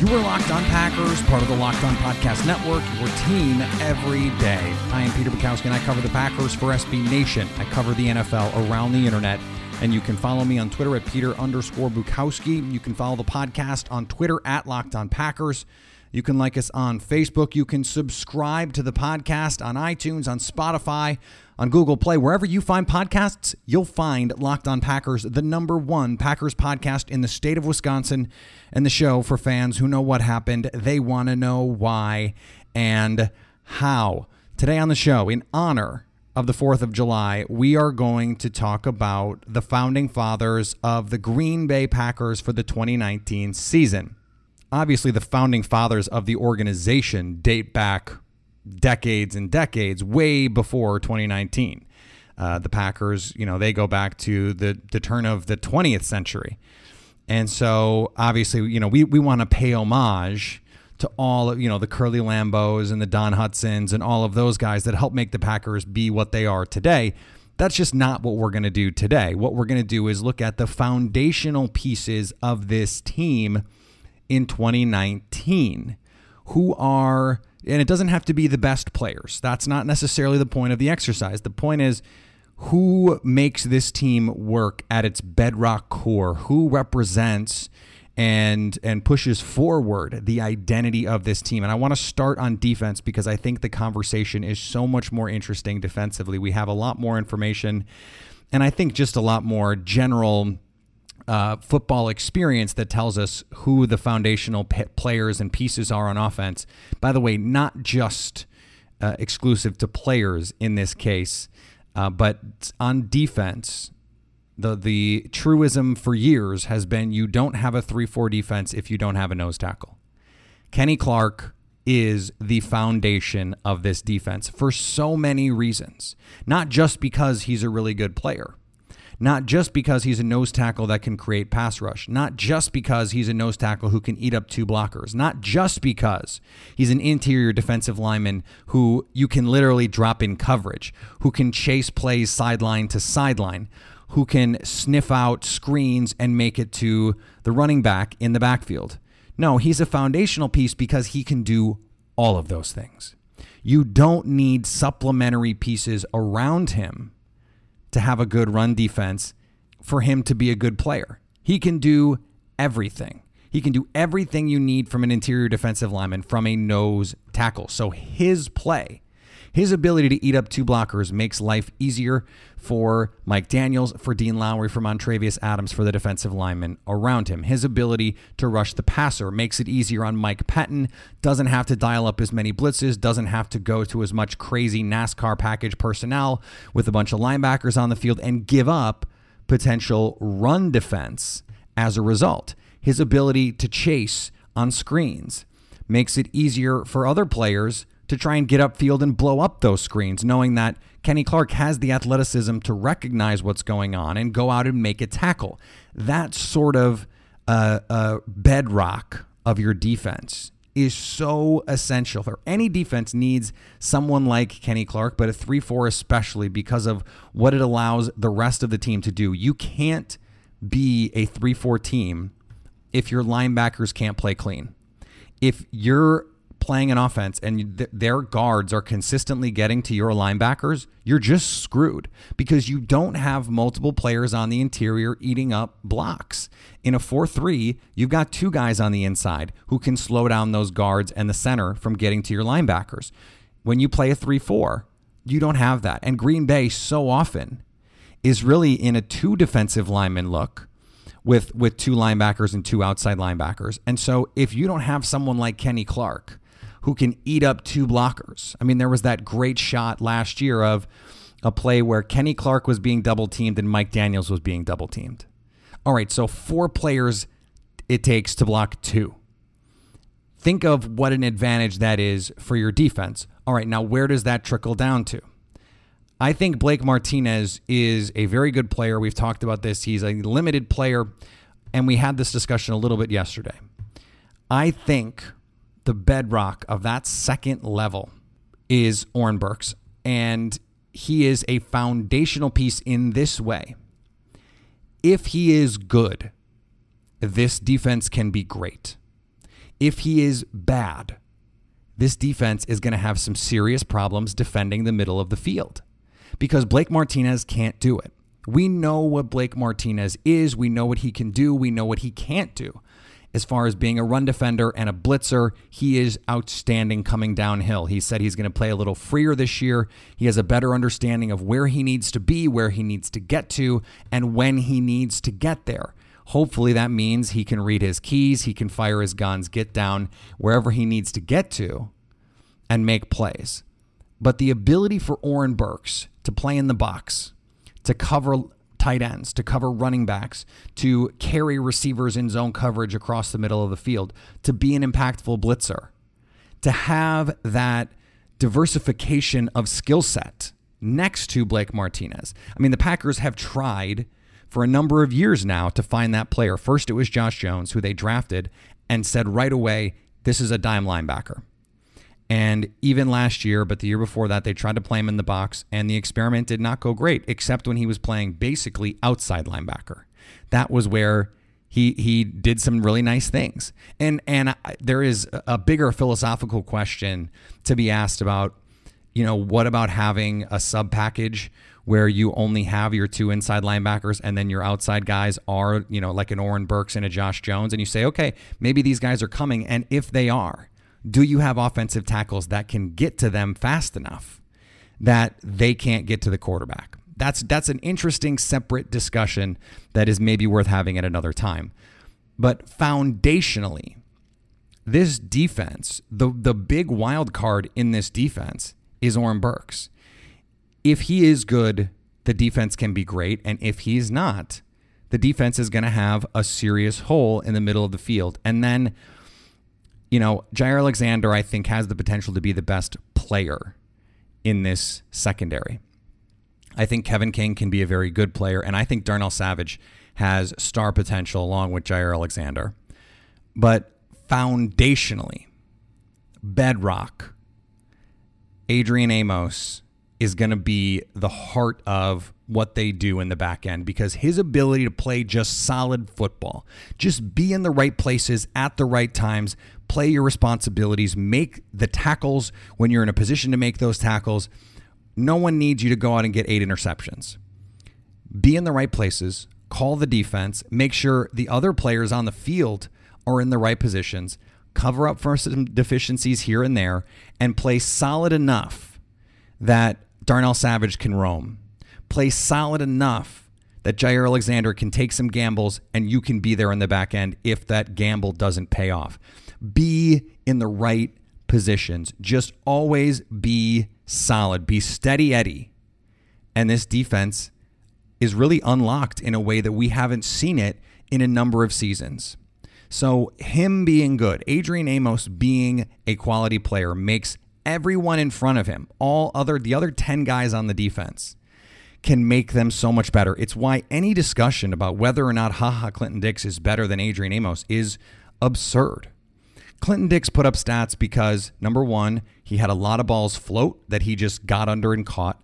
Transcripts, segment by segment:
You are Locked On Packers, part of the Locked On Podcast Network, your team every day. I am Peter Bukowski, and I cover the Packers for SB Nation. I cover the NFL around the internet, and you can follow me on Twitter at Peter underscore Bukowski. You can follow the podcast on Twitter at Locked On Packers. You can like us on Facebook. You can subscribe to the podcast on iTunes, on Spotify, on Google Play. Wherever you find podcasts, you'll find Locked On Packers, the number one Packers podcast in the state of Wisconsin, and the show for fans who know what happened. They want to know why and how. Today on the show, in honor of the 4th of July, we are going to talk about the founding fathers of the Green Bay Packers for the 2019 season. Obviously, the founding fathers of the organization date back decades and decades, way before 2019. Uh, the Packers, you know, they go back to the, the turn of the 20th century. And so, obviously, you know, we, we want to pay homage to all of, you know, the Curly Lambeaus and the Don Hutsons and all of those guys that helped make the Packers be what they are today. That's just not what we're going to do today. What we're going to do is look at the foundational pieces of this team in 2019 who are and it doesn't have to be the best players. That's not necessarily the point of the exercise. The point is who makes this team work at its bedrock core, who represents and and pushes forward the identity of this team. And I want to start on defense because I think the conversation is so much more interesting defensively. We have a lot more information and I think just a lot more general uh, football experience that tells us who the foundational p- players and pieces are on offense. By the way, not just uh, exclusive to players in this case, uh, but on defense. The, the truism for years has been you don't have a 3 4 defense if you don't have a nose tackle. Kenny Clark is the foundation of this defense for so many reasons, not just because he's a really good player not just because he's a nose tackle that can create pass rush, not just because he's a nose tackle who can eat up two blockers, not just because he's an interior defensive lineman who you can literally drop in coverage, who can chase plays sideline to sideline, who can sniff out screens and make it to the running back in the backfield. No, he's a foundational piece because he can do all of those things. You don't need supplementary pieces around him to have a good run defense for him to be a good player. He can do everything. He can do everything you need from an interior defensive lineman from a nose tackle. So his play, his ability to eat up two blockers makes life easier for Mike Daniels, for Dean Lowry, for Montravius Adams, for the defensive linemen around him. His ability to rush the passer makes it easier on Mike Pettine, doesn't have to dial up as many blitzes, doesn't have to go to as much crazy NASCAR package personnel with a bunch of linebackers on the field and give up potential run defense as a result. His ability to chase on screens makes it easier for other players to try and get upfield and blow up those screens, knowing that Kenny Clark has the athleticism to recognize what's going on and go out and make a tackle. That sort of a, a bedrock of your defense is so essential for any defense needs someone like Kenny Clark, but a 3 4 especially because of what it allows the rest of the team to do. You can't be a 3 4 team if your linebackers can't play clean. If your playing an offense and th- their guards are consistently getting to your linebackers, you're just screwed because you don't have multiple players on the interior eating up blocks. In a 4 3, you've got two guys on the inside who can slow down those guards and the center from getting to your linebackers. When you play a 3 4, you don't have that. And Green Bay so often is really in a two defensive lineman look with with two linebackers and two outside linebackers. And so if you don't have someone like Kenny Clark who can eat up two blockers. I mean, there was that great shot last year of a play where Kenny Clark was being double teamed and Mike Daniels was being double teamed. All right, so four players it takes to block two. Think of what an advantage that is for your defense. All right, now where does that trickle down to? I think Blake Martinez is a very good player. We've talked about this. He's a limited player, and we had this discussion a little bit yesterday. I think the bedrock of that second level is Oren Burks, and he is a foundational piece in this way. If he is good, this defense can be great. If he is bad, this defense is going to have some serious problems defending the middle of the field because Blake Martinez can't do it. We know what Blake Martinez is. We know what he can do. We know what he can't do. As far as being a run defender and a blitzer, he is outstanding coming downhill. He said he's going to play a little freer this year. He has a better understanding of where he needs to be, where he needs to get to, and when he needs to get there. Hopefully, that means he can read his keys, he can fire his guns, get down wherever he needs to get to, and make plays. But the ability for Oren Burks to play in the box, to cover tight ends, to cover running backs, to carry receivers in zone coverage across the middle of the field, to be an impactful blitzer, to have that diversification of skill set next to Blake Martinez. I mean, the Packers have tried for a number of years now to find that player. First, it was Josh Jones, who they drafted and said right away, this is a dime linebacker. And even last year, but the year before that, they tried to play him in the box, and the experiment did not go great, except when he was playing basically outside linebacker. That was where he he did some really nice things. And and there is a bigger philosophical question to be asked about, you know, what about having a sub package where you only have your two inside linebackers and then your outside guys are, you know, like an Oren Burks and a Josh Jones, and you say, okay, maybe these guys are coming, and if they are do you have offensive tackles that can get to them fast enough that they can't get to the quarterback? That's that's an interesting separate discussion that is maybe worth having at another time. But foundationally, this defense, the the big wild card in this defense is Oren Burks. If he is good, the defense can be great, and if he's not, the defense is going to have a serious hole in the middle of the field. And then you know, Jaire Alexander, I think, has the potential to be the best player in this secondary. I think Kevin King can be a very good player, and I think Darnell Savage has star potential along with Jaire Alexander. But foundationally, bedrock, Adrian Amos is going to be the heart of what they do in the back end because his ability to play just solid football, just be in the right places at the right times, play your responsibilities, make the tackles when you're in a position to make those tackles. No one needs you to go out and get eight interceptions. Be in the right places, call the defense, make sure the other players on the field are in the right positions, cover up for some deficiencies here and there, and play solid enough that Darnell Savage can roam play solid enough that Jaire Alexander can take some gambles and you can be there in the back end if that gamble doesn't pay off. Be in the right positions. Just always be solid. Be steady Eddie. And this defense is really unlocked in a way that we haven't seen it in a number of seasons. So, him being good, Adrian Amos being a quality player, makes everyone in front of him, all other the other 10 guys on the defense, can make them so much better. It's why any discussion about whether or not Ha Ha Clinton Dix is better than Adrian Amos is absurd. Clinton Dix put up stats because number one, he had a lot of balls float that he just got under and caught.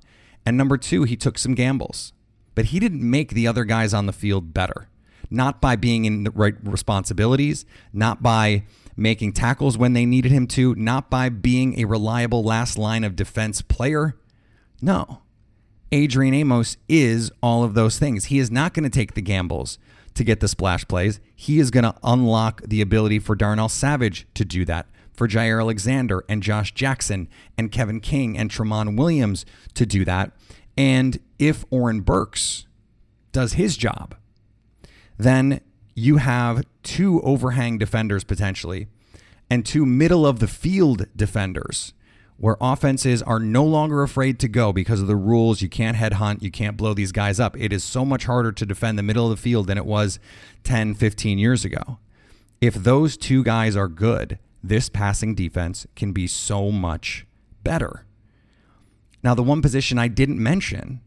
And number two, he took some gambles. But he didn't make the other guys on the field better. Not by being in the right responsibilities, not by making tackles when they needed him to, not by being a reliable last line of defense player. No. Adrian Amos is all of those things. He is not going to take the gambles to get the splash plays. He is going to unlock the ability for Darnell Savage to do that, for Jaire Alexander and Josh Jackson and Kevin King and Tramon Williams to do that. And if Oren Burks does his job, then you have two overhang defenders potentially and two middle of the field defenders where offenses are no longer afraid to go because of the rules. You can't headhunt, you can't blow these guys up. It is so much harder to defend the middle of the field than it was 10, 15 years ago. If those two guys are good, this passing defense can be so much better. Now, the one position I didn't mention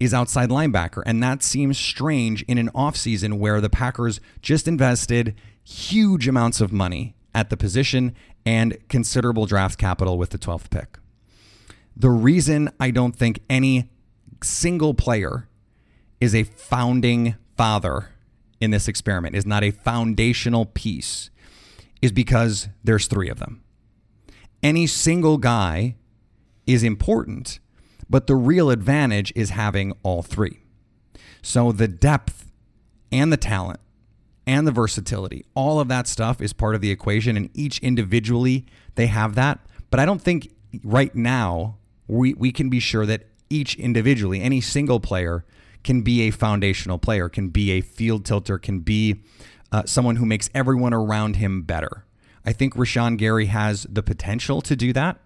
is outside linebacker, and that seems strange in an offseason where the Packers just invested huge amounts of money at the position and considerable draft capital with the 12th pick. The reason I don't think any single player is a founding father in this experiment, is not a foundational piece, is because there's three of them. Any single guy is important, but the real advantage is having all three. So the depth and the talent and the versatility. All of that stuff is part of the equation, and each individually they have that. But I don't think right now we, we can be sure that each individually, any single player, can be a foundational player, can be a field tilter, can be uh, someone who makes everyone around him better. I think Rashan Gary has the potential to do that,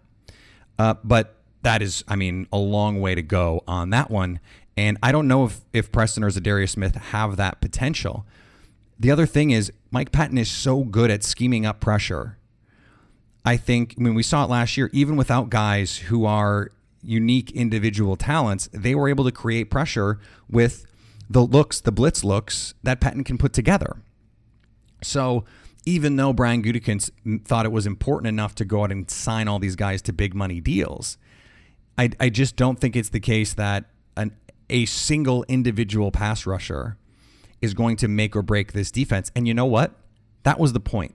uh, but that is, I mean, a long way to go on that one. And I don't know if, if Preston or Za'Darius Smith have that potential. The other thing is Mike Pettine is so good at scheming up pressure. I think I mean we saw it last year, even without guys who are unique individual talents, they were able to create pressure with the looks, the blitz looks that Pettine can put together. So even though Brian Gutekunst thought it was important enough to go out and sign all these guys to big money deals, I, I just don't think it's the case that an, a single individual pass rusher is going to make or break this defense. And you know what? That was the point.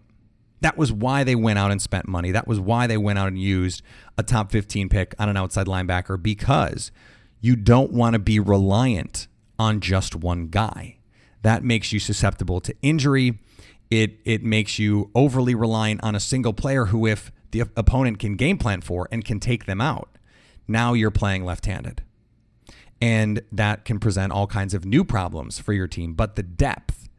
That was why they went out and spent money. That was why they went out and used a top 15 pick on an outside linebacker because you don't want to be reliant on just one guy. That makes you susceptible to injury. It it makes you overly reliant on a single player who if the opponent can game plan for and can take them out, now you're playing left-handed and that can present all kinds of new problems for your team. But the depth,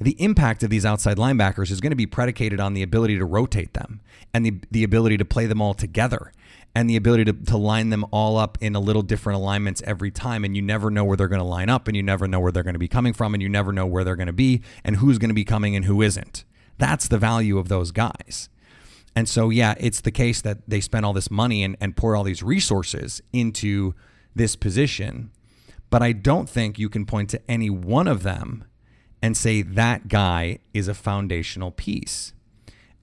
the impact of these outside linebackers is going to be predicated on the ability to rotate them and the, the ability to play them all together and the ability to, to line them all up in a little different alignments every time. And you never know where they're going to line up and you never know where they're going to be coming from and you never know where they're going to be and who's going to be coming and who isn't. That's the value of those guys. And so, yeah, it's the case that they spend all this money and, and pour all these resources into this position, but I don't think you can point to any one of them and say that guy is a foundational piece.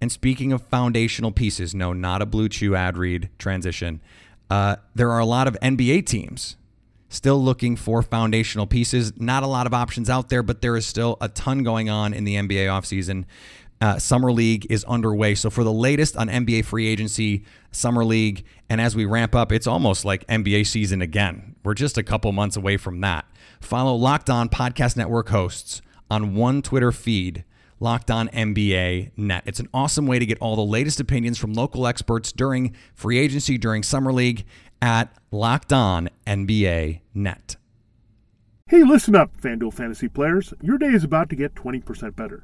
And speaking of foundational pieces, no, not a BlueChew ad read transition. Uh, there are a lot of NBA teams still looking for foundational pieces. Not a lot of options out there, but there is still a ton going on in the NBA offseason. Uh, Summer League is underway. So, for the latest on NBA free agency, Summer League, and as we ramp up, it's almost like NBA season again. We're just a couple months away from that. Follow Locked On Podcast Network hosts on one Twitter feed, Locked On NBA Net. It's an awesome way to get all the latest opinions from local experts during free agency, during Summer League at Locked On NBA Net. Hey, listen up, FanDuel fantasy players. Your day is about to get 20% better.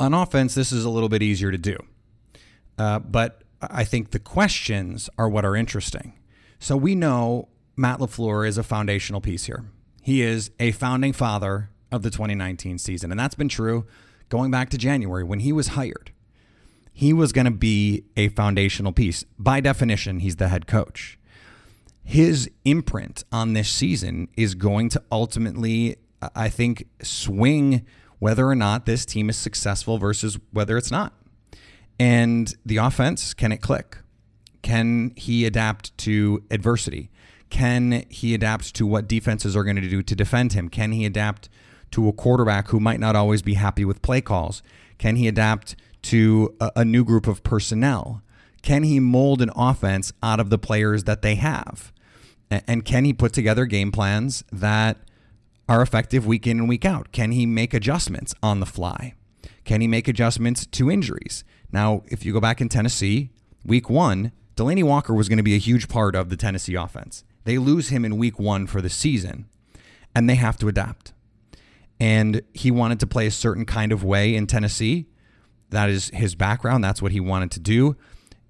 On offense, this is a little bit easier to do. Uh, but I think the questions are what are interesting. So we know Matt LaFleur is a foundational piece here. He is a founding father of the 2019 season. And that's been true going back to January when he was hired. He was going to be a foundational piece. By definition, he's the head coach. His imprint on this season is going to ultimately, I think, swing whether or not this team is successful versus whether it's not. And the offense, can it click? Can he adapt to adversity? Can he adapt to what defenses are going to do to defend him? Can he adapt to a quarterback who might not always be happy with play calls? Can he adapt to a, new group of personnel? Can he mold an offense out of the players that they have? And can he put together game plans that are effective week in and week out? Can he make adjustments on the fly? Can he make adjustments to injuries? Now, if you go back in Tennessee, week one, Delanie Walker was going to be a huge part of the Tennessee offense. They lose him in week one for the season, and they have to adapt. And he wanted to play a certain kind of way in Tennessee. That is his background. That's what he wanted to do.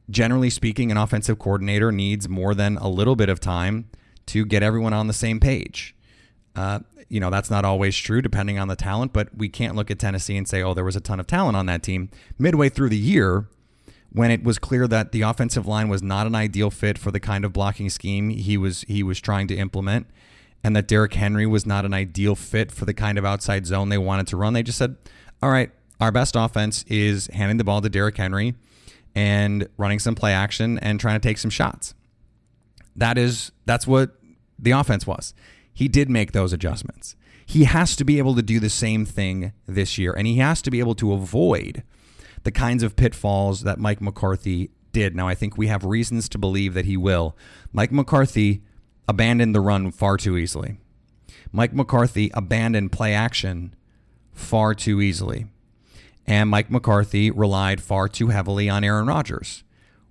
Generally speaking, an offensive coordinator needs more than a little bit of time to get everyone on the same page. Uh, you know, that's not always true depending on the talent, but we can't look at Tennessee and say, oh, there was a ton of talent on that team. Midway through the year, when it was clear that the offensive line was not an ideal fit for the kind of blocking scheme he was he was trying to implement, and that Derrick Henry was not an ideal fit for the kind of outside zone they wanted to run, they just said, all right, our best offense is handing the ball to Derrick Henry and running some play action and trying to take some shots. That is that's what the offense was he did make those adjustments. He has to be able to do the same thing this year, and he has to be able to avoid the kinds of pitfalls that Mike McCarthy did. Now, I think we have reasons to believe that he will. Mike McCarthy abandoned the run far too easily. Mike McCarthy abandoned play action far too easily. And Mike McCarthy relied far too heavily on Aaron Rodgers.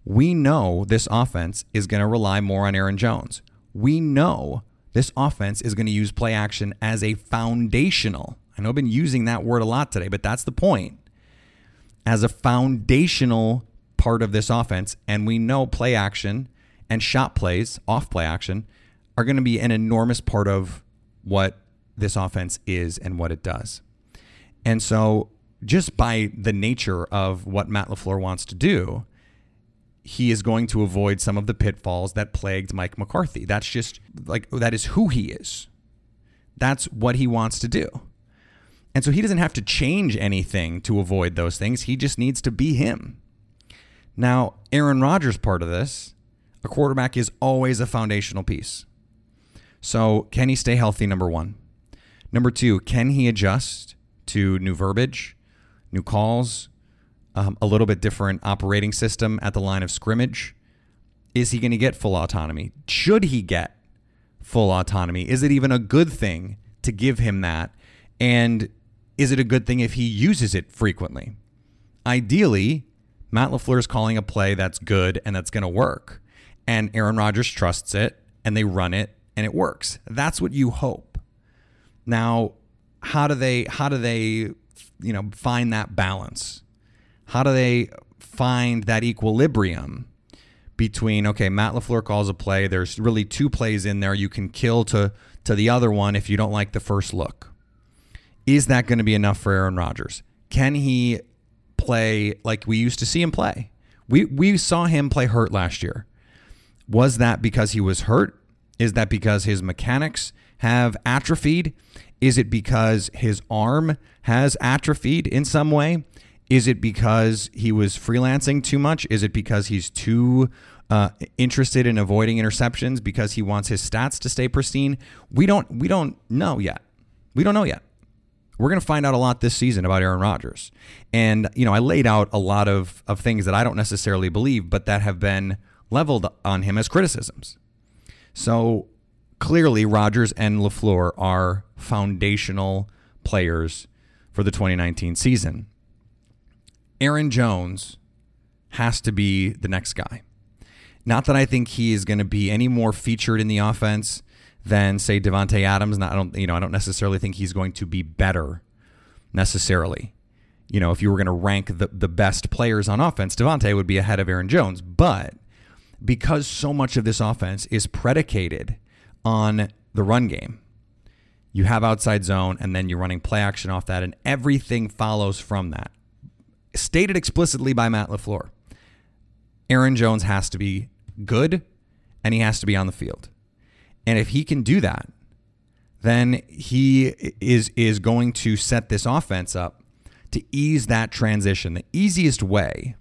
We know this offense is going to rely more on Aaron Jones. We know this offense is going to use play action as a foundational. I know I've been using that word a lot today, but that's the point. As a foundational part of this offense, and we know play action and shot plays, off play action, are going to be an enormous part of what this offense is and what it does. And so, just by the nature of what Matt LaFleur wants to do, he is going to avoid some of the pitfalls that plagued Mike McCarthy. That's just like that is who he is. That's what he wants to do. And so he doesn't have to change anything to avoid those things. He just needs to be him. Now, Aaron Rodgers part of this, a quarterback is always a foundational piece. So, can he stay healthy number 1? Number 2, can he adjust to new verbiage, new calls, um, a little bit different operating system at the line of scrimmage. Is he going to get full autonomy? Should he get full autonomy? Is it even a good thing to give him that? And is it a good thing if he uses it frequently? Ideally, Matt LaFleur is calling a play that's good and that's going to work. And Aaron Rodgers trusts it and they run it and it works. That's what you hope. Now, how do they how do they you know find that balance? How do they find that equilibrium between okay, Matt LaFleur calls a play, there's really two plays in there you can kill to to the other one if you don't like the first look. Is that going to be enough for Aaron Rodgers? Can he play like we used to see him play? We we saw him play hurt last year. Was that because he was hurt? Is that because his mechanics have atrophied? Is it because his arm has atrophied in some way? Is it because he was freelancing too much? Is it because he's too uh, interested in avoiding interceptions because he wants his stats to stay pristine? We don't we don't know yet. We don't know yet. We're going to find out a lot this season about Aaron Rodgers. And, you know, I laid out a lot of, of things that I don't necessarily believe, but that have been leveled on him as criticisms. So clearly, Rodgers and LaFleur are foundational players for the 2019 season. Aaron Jones has to be the next guy. Not that I think he is going to be any more featured in the offense than say Davante Adams. Not, I don't you know I don't necessarily think he's going to be better necessarily. You know, if you were going to rank the the best players on offense, Davante would be ahead of Aaron Jones. But because so much of this offense is predicated on the run game, you have outside zone and then you're running play action off that, and everything follows from that. Stated explicitly by Matt LaFleur. Aaron Jones has to be good and he has to be on the field. And if he can do that, then he is is going to set this offense up to ease that transition. The easiest way.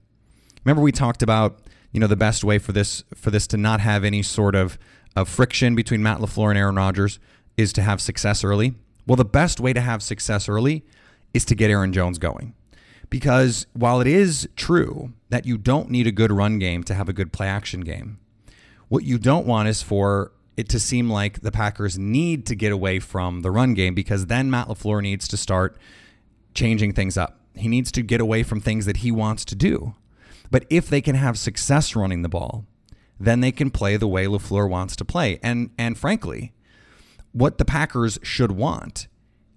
Remember we talked about, you know, the best way for this for this to not have any sort of, of friction between Matt LaFleur and Aaron Rodgers is to have success early. Well, the best way to have success early is to get Aaron Jones going. Because while it is true that you don't need a good run game to have a good play action game, what you don't want is for it to seem like the Packers need to get away from the run game because then Matt LaFleur needs to start changing things up. He needs to get away from things that he wants to do. But if they can have success running the ball, then they can play the way LaFleur wants to play. And and frankly, what the Packers should want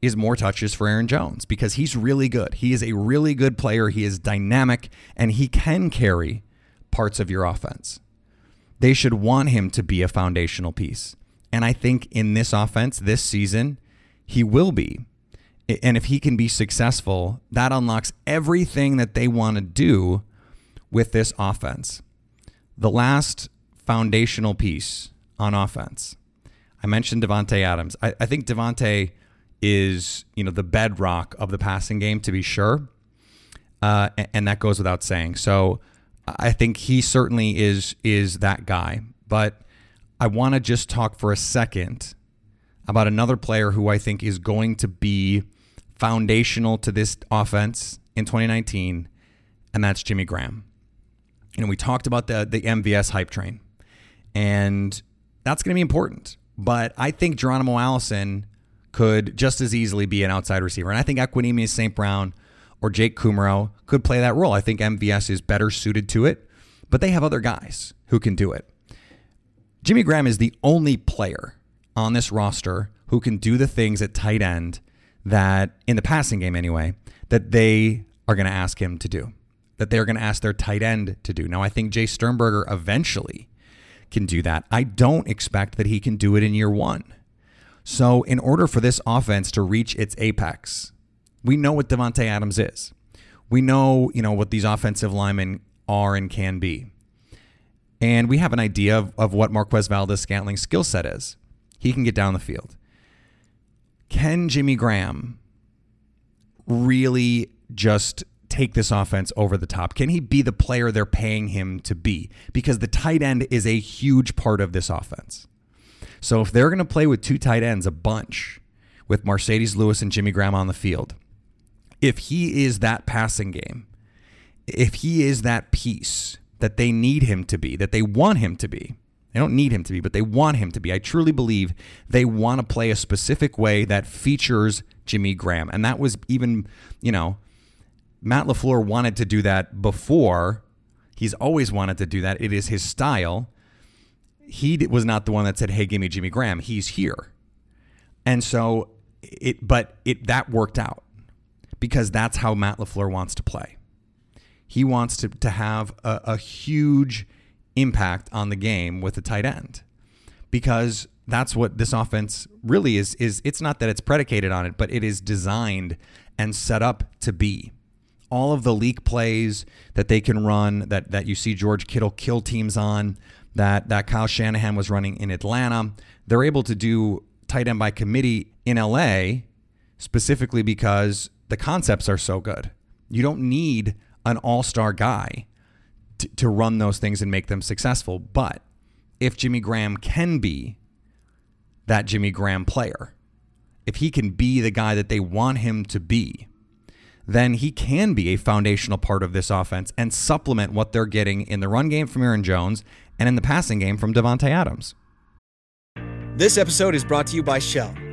is more touches for Aaron Jones because he's really good. He is a really good player. He is dynamic and he can carry parts of your offense. They should want him to be a foundational piece. And I think in this offense this season, he will be. And if he can be successful, that unlocks everything that they want to do with this offense. The last foundational piece on offense. I mentioned Davante Adams. I, I think Davante is you know the bedrock of the passing game to be sure, uh, and, and that goes without saying. So I think he certainly is is that guy. But I want to just talk for a second about another player who I think is going to be foundational to this offense in 2019, and that's Jimmy Graham. You know, we talked about the the MVS hype train, and that's going to be important. But I think Geronimo Allison could just as easily be an outside receiver. And I think Equanimeous St. Brown or Jake Kumerow could play that role. I think MVS is better suited to it, but they have other guys who can do it. Jimmy Graham is the only player on this roster who can do the things at tight end that, in the passing game anyway, that they are going to ask him to do, that they're going to ask their tight end to do. Now, I think Jace Sternberger eventually can do that. I don't expect that he can do it in year one. So, in order for this offense to reach its apex, we know what Davante Adams is. We know, you know, what these offensive linemen are and can be. And we have an idea of, of what Marquez Valdes-Scantling's skill set is. He can get down the field. Can Jimmy Graham really just take this offense over the top? Can he be the player they're paying him to be? Because the tight end is a huge part of this offense. So if they're going to play with two tight ends a bunch with Marcedes Lewis and Jimmy Graham on the field, if he is that passing game, if he is that piece that they need him to be, that they want him to be, they don't need him to be, but they want him to be. I truly believe they want to play a specific way that features Jimmy Graham. And that was even, you know, Matt LaFleur wanted to do that before. He's always wanted to do that. It is his style he was not the one that said, "Hey, give me Jimmy Graham." He's here, and so it. But it that worked out because that's how Matt LaFleur wants to play. He wants to to have a, a huge impact on the game with a tight end because that's what this offense really is is it's not that it's predicated on it but it is designed and set up to be all of the leak plays that they can run that that you see George Kittle kill teams on that that Kyle Shanahan was running in Atlanta. They're able to do tight end by committee in LA specifically because the concepts are so good. You don't need an all-star guy to, to run those things and make them successful. But if Jimmy Graham can be that Jimmy Graham player, if he can be the guy that they want him to be, then he can be a foundational part of this offense and supplement what they're getting in the run game from Aaron Jones and in the passing game from Davante Adams. This episode is brought to you by Shell.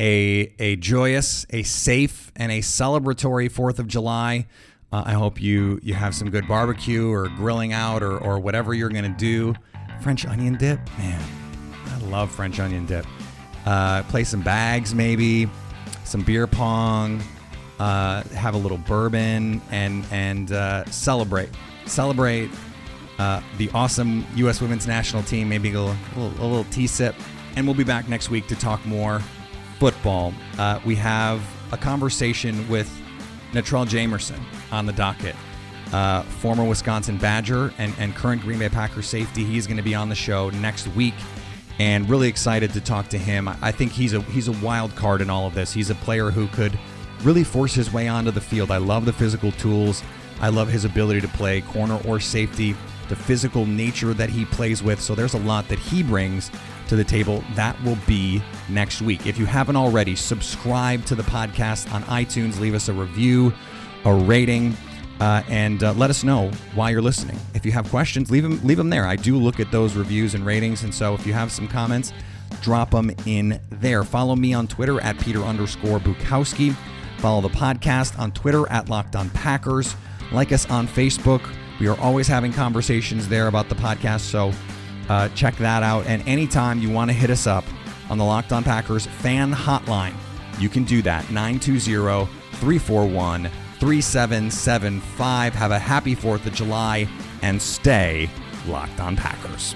a a joyous, a safe, and a celebratory Fourth of July. Uh, I hope you you have some good barbecue or grilling out or or whatever you're gonna do. French onion dip, man, I love French onion dip. Uh, play some bags, maybe some beer pong. Uh, have a little bourbon and and uh, celebrate celebrate uh, the awesome U.S. Women's National Team. Maybe a little, a little, a little tea sip, and we'll be back next week to talk more football. Uh, we have a conversation with Natrell Jamerson on the docket, uh, former Wisconsin Badger and, and current Green Bay Packers safety. He's going to be on the show next week, and really excited to talk to him. I think he's a he's a wild card in all of this. He's a player who could really force his way onto the field. I love the physical tools. I love his ability to play corner or safety, the physical nature that he plays with. So there's a lot that he brings to the table. That will be next week. If you haven't already, subscribe to the podcast on iTunes, leave us a review, a rating. Uh, and uh, let us know why you're listening. If you have questions, leave them leave them there. I do look at those reviews and ratings, and so if you have some comments, drop them in there. Follow me on Twitter at Peter underscore Bukowski. Follow the podcast on Twitter at Locked On Packers. Like us on Facebook. We are always having conversations there about the podcast, so uh, check that out. And anytime you want to hit us up on the Locked On Packers fan hotline, you can do that 920 341 3775. Have a happy 4th of July and stay locked on Packers.